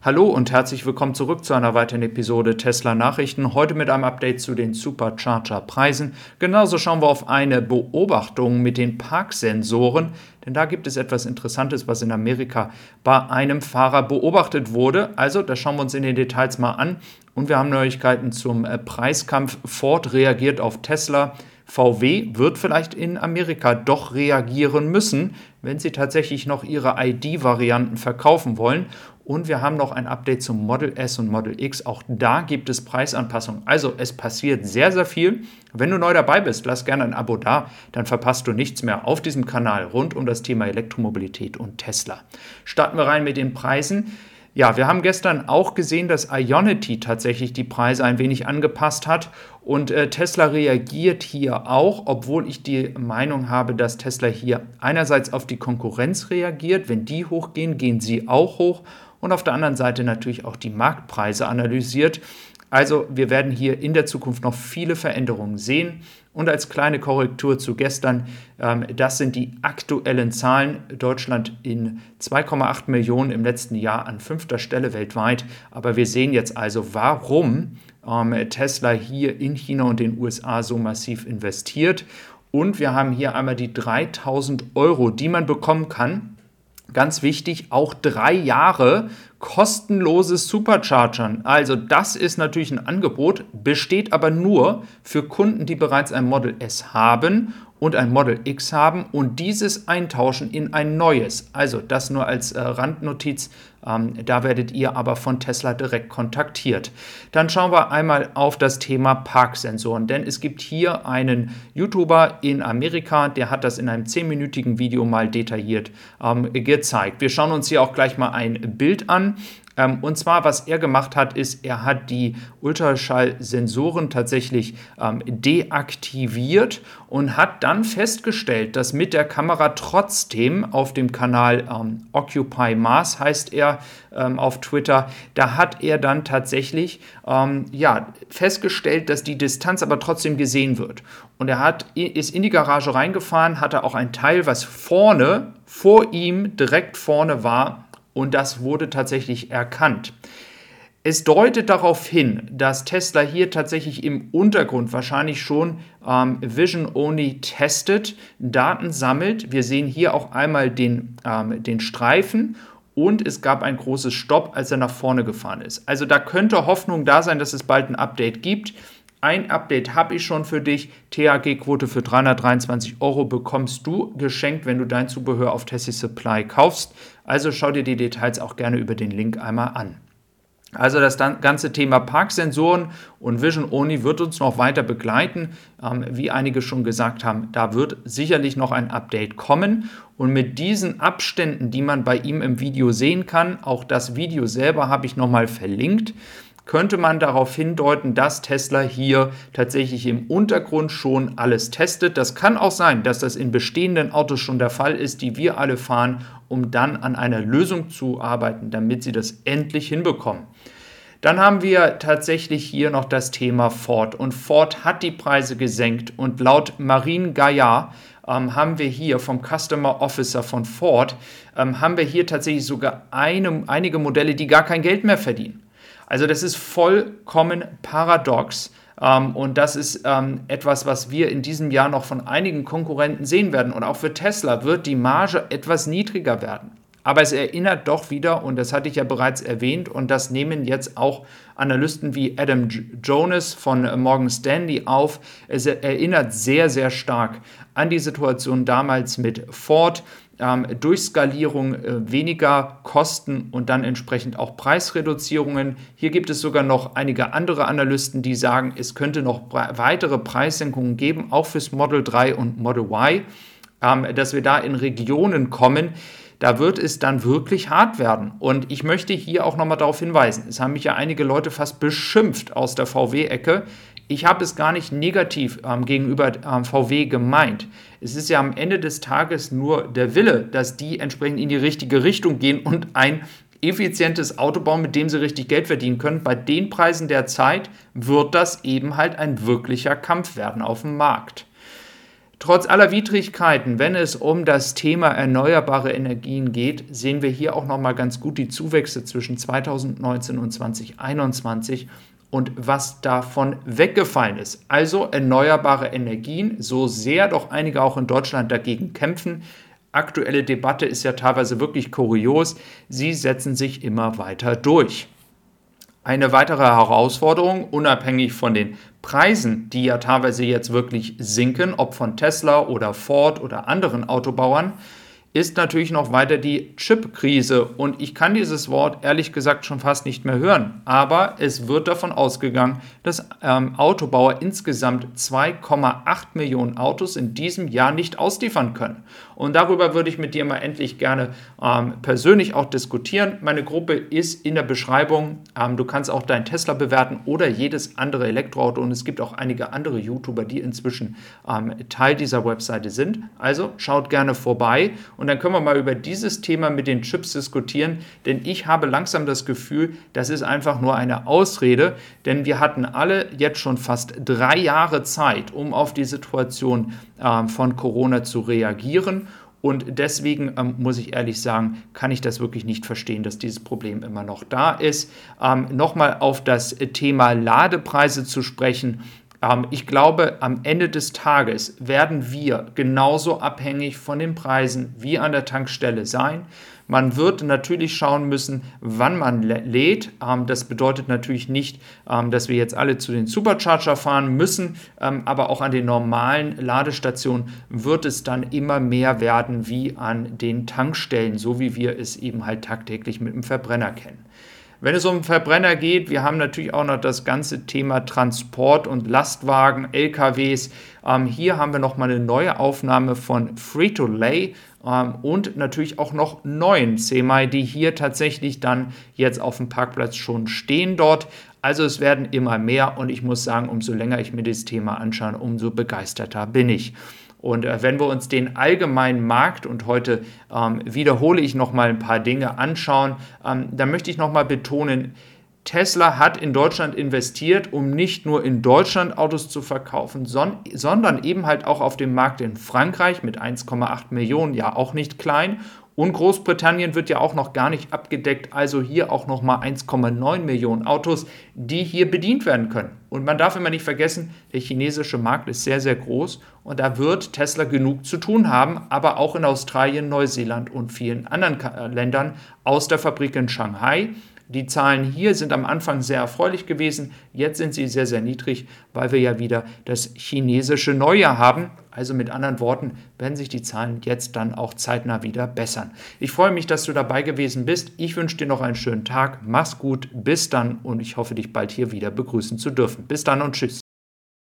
Hallo und herzlich willkommen zurück zu einer weiteren Episode Tesla Nachrichten. Heute mit einem Update zu den Supercharger-Preisen. Genauso schauen wir auf eine Beobachtung mit den Parksensoren, denn da gibt es etwas Interessantes, was in Amerika bei einem Fahrer beobachtet wurde. Also, das schauen wir uns in den Details mal an. Und wir haben Neuigkeiten zum äh, Preiskampf. Ford reagiert auf Tesla. VW wird vielleicht in Amerika doch reagieren müssen, wenn sie tatsächlich noch ihre ID-Varianten verkaufen wollen. Und wir haben noch ein Update zum Model S und Model X. Auch da gibt es Preisanpassungen. Also es passiert sehr, sehr viel. Wenn du neu dabei bist, lass gerne ein Abo da. Dann verpasst du nichts mehr auf diesem Kanal rund um das Thema Elektromobilität und Tesla. Starten wir rein mit den Preisen. Ja, wir haben gestern auch gesehen, dass Ionity tatsächlich die Preise ein wenig angepasst hat und äh, Tesla reagiert hier auch, obwohl ich die Meinung habe, dass Tesla hier einerseits auf die Konkurrenz reagiert. Wenn die hochgehen, gehen sie auch hoch und auf der anderen Seite natürlich auch die Marktpreise analysiert. Also wir werden hier in der Zukunft noch viele Veränderungen sehen. Und als kleine Korrektur zu gestern, ähm, das sind die aktuellen Zahlen. Deutschland in 2,8 Millionen im letzten Jahr an fünfter Stelle weltweit. Aber wir sehen jetzt also, warum ähm, Tesla hier in China und den USA so massiv investiert. Und wir haben hier einmal die 3000 Euro, die man bekommen kann. Ganz wichtig, auch drei Jahre kostenloses Superchargern. Also das ist natürlich ein Angebot, besteht aber nur für Kunden, die bereits ein Model S haben und ein Model X haben und dieses eintauschen in ein neues. Also das nur als äh, Randnotiz. Ähm, da werdet ihr aber von Tesla direkt kontaktiert. Dann schauen wir einmal auf das Thema Parksensoren, denn es gibt hier einen YouTuber in Amerika, der hat das in einem 10-minütigen Video mal detailliert ähm, gezeigt. Wir schauen uns hier auch gleich mal ein Bild an. Ähm, und zwar, was er gemacht hat, ist, er hat die Ultraschallsensoren tatsächlich ähm, deaktiviert und hat dann festgestellt, dass mit der Kamera trotzdem auf dem Kanal ähm, Occupy Mars heißt er ähm, auf Twitter, da hat er dann tatsächlich ähm, ja, festgestellt, dass die Distanz aber trotzdem gesehen wird. Und er hat, ist in die Garage reingefahren, hatte auch ein Teil, was vorne vor ihm direkt vorne war, und das wurde tatsächlich erkannt. Es deutet darauf hin, dass Tesla hier tatsächlich im Untergrund wahrscheinlich schon ähm, Vision Only testet, Daten sammelt. Wir sehen hier auch einmal den, ähm, den Streifen und es gab ein großes Stopp, als er nach vorne gefahren ist. Also da könnte Hoffnung da sein, dass es bald ein Update gibt. Ein Update habe ich schon für dich. THG-Quote für 323 Euro bekommst du geschenkt, wenn du dein Zubehör auf Tessie Supply kaufst. Also schau dir die Details auch gerne über den Link einmal an. Also das ganze Thema Parksensoren und Vision Only wird uns noch weiter begleiten. Ähm, wie einige schon gesagt haben, da wird sicherlich noch ein Update kommen. Und mit diesen Abständen, die man bei ihm im Video sehen kann, auch das Video selber habe ich nochmal verlinkt, könnte man darauf hindeuten, dass Tesla hier tatsächlich im Untergrund schon alles testet. Das kann auch sein, dass das in bestehenden Autos schon der Fall ist, die wir alle fahren, um dann an einer Lösung zu arbeiten, damit sie das endlich hinbekommen. Dann haben wir tatsächlich hier noch das Thema Ford. Und Ford hat die Preise gesenkt und laut Marine Gaillard ähm, haben wir hier vom Customer Officer von Ford, ähm, haben wir hier tatsächlich sogar eine, einige Modelle, die gar kein Geld mehr verdienen. Also das ist vollkommen paradox. Ähm, und das ist ähm, etwas, was wir in diesem Jahr noch von einigen Konkurrenten sehen werden. Und auch für Tesla wird die Marge etwas niedriger werden. Aber es erinnert doch wieder, und das hatte ich ja bereits erwähnt, und das nehmen jetzt auch Analysten wie Adam Jonas von Morgan Stanley auf. Es erinnert sehr, sehr stark an die Situation damals mit Ford ähm, durch Skalierung äh, weniger Kosten und dann entsprechend auch Preisreduzierungen. Hier gibt es sogar noch einige andere Analysten, die sagen, es könnte noch weitere Preissenkungen geben, auch fürs Model 3 und Model Y, ähm, dass wir da in Regionen kommen. Da wird es dann wirklich hart werden. Und ich möchte hier auch nochmal darauf hinweisen, es haben mich ja einige Leute fast beschimpft aus der VW-Ecke. Ich habe es gar nicht negativ ähm, gegenüber ähm, VW gemeint. Es ist ja am Ende des Tages nur der Wille, dass die entsprechend in die richtige Richtung gehen und ein effizientes Auto bauen, mit dem sie richtig Geld verdienen können. Bei den Preisen der Zeit wird das eben halt ein wirklicher Kampf werden auf dem Markt. Trotz aller Widrigkeiten, wenn es um das Thema erneuerbare Energien geht, sehen wir hier auch noch mal ganz gut die Zuwächse zwischen 2019 und 2021 und was davon weggefallen ist. Also erneuerbare Energien, so sehr doch einige auch in Deutschland dagegen kämpfen. Aktuelle Debatte ist ja teilweise wirklich kurios. Sie setzen sich immer weiter durch. Eine weitere Herausforderung, unabhängig von den Preisen, die ja teilweise jetzt wirklich sinken, ob von Tesla oder Ford oder anderen Autobauern, ist natürlich noch weiter die Chip-Krise. Und ich kann dieses Wort ehrlich gesagt schon fast nicht mehr hören. Aber es wird davon ausgegangen, dass ähm, Autobauer insgesamt 2,8 Millionen Autos in diesem Jahr nicht ausliefern können. Und darüber würde ich mit dir mal endlich gerne ähm, persönlich auch diskutieren. Meine Gruppe ist in der Beschreibung. Ähm, du kannst auch dein Tesla bewerten oder jedes andere Elektroauto. Und es gibt auch einige andere YouTuber, die inzwischen ähm, Teil dieser Webseite sind. Also schaut gerne vorbei und dann können wir mal über dieses Thema mit den Chips diskutieren. Denn ich habe langsam das Gefühl, das ist einfach nur eine Ausrede. Denn wir hatten alle jetzt schon fast drei Jahre Zeit, um auf die Situation äh, von Corona zu reagieren. Und deswegen ähm, muss ich ehrlich sagen, kann ich das wirklich nicht verstehen, dass dieses Problem immer noch da ist. Ähm, Nochmal auf das Thema Ladepreise zu sprechen. Ähm, ich glaube, am Ende des Tages werden wir genauso abhängig von den Preisen wie an der Tankstelle sein. Man wird natürlich schauen müssen, wann man lädt. Ähm, das bedeutet natürlich nicht, ähm, dass wir jetzt alle zu den Supercharger fahren müssen, aber auch an den normalen Ladestationen wird es dann immer mehr werden wie an den Tankstellen, so wie wir es eben halt tagtäglich mit dem Verbrenner kennen. Wenn es um Verbrenner geht, wir haben natürlich auch noch das ganze Thema Transport und Lastwagen, LKWs. Ähm, hier haben wir nochmal eine neue Aufnahme von Free-to-Lay ähm, und natürlich auch noch neuen Semi, die hier tatsächlich dann jetzt auf dem Parkplatz schon stehen dort. Also es werden immer mehr und ich muss sagen, umso länger ich mir das Thema anschaue, umso begeisterter bin ich. Und äh, wenn wir uns den allgemeinen Markt und heute ähm, wiederhole ich noch mal ein paar Dinge anschauen, ähm, dann möchte ich noch mal betonen, Tesla hat in Deutschland investiert, um nicht nur in Deutschland Autos zu verkaufen, son sondern eben halt auch auf dem Markt in Frankreich mit 1,8 Millionen, ja auch nicht klein, und Großbritannien wird ja auch noch gar nicht abgedeckt, also hier auch noch mal 1,9 Millionen Autos, die hier bedient werden können. Und man darf immer nicht vergessen, der chinesische Markt ist sehr, sehr groß und da wird Tesla genug zu tun haben, aber auch in Australien, Neuseeland und vielen anderen Ländern aus der Fabrik in Shanghai. Die Zahlen hier sind am Anfang sehr erfreulich gewesen, jetzt sind sie sehr, sehr niedrig, weil wir ja wieder das chinesische Neujahr haben. Also mit anderen Worten, werden sich die Zahlen jetzt dann auch zeitnah wieder bessern. Ich freue mich, dass du dabei gewesen bist. Ich wünsche dir noch einen schönen Tag. Mach's gut. Bis dann und ich hoffe, dich bald hier wieder begrüßen zu dürfen. Bis dann und tschüss.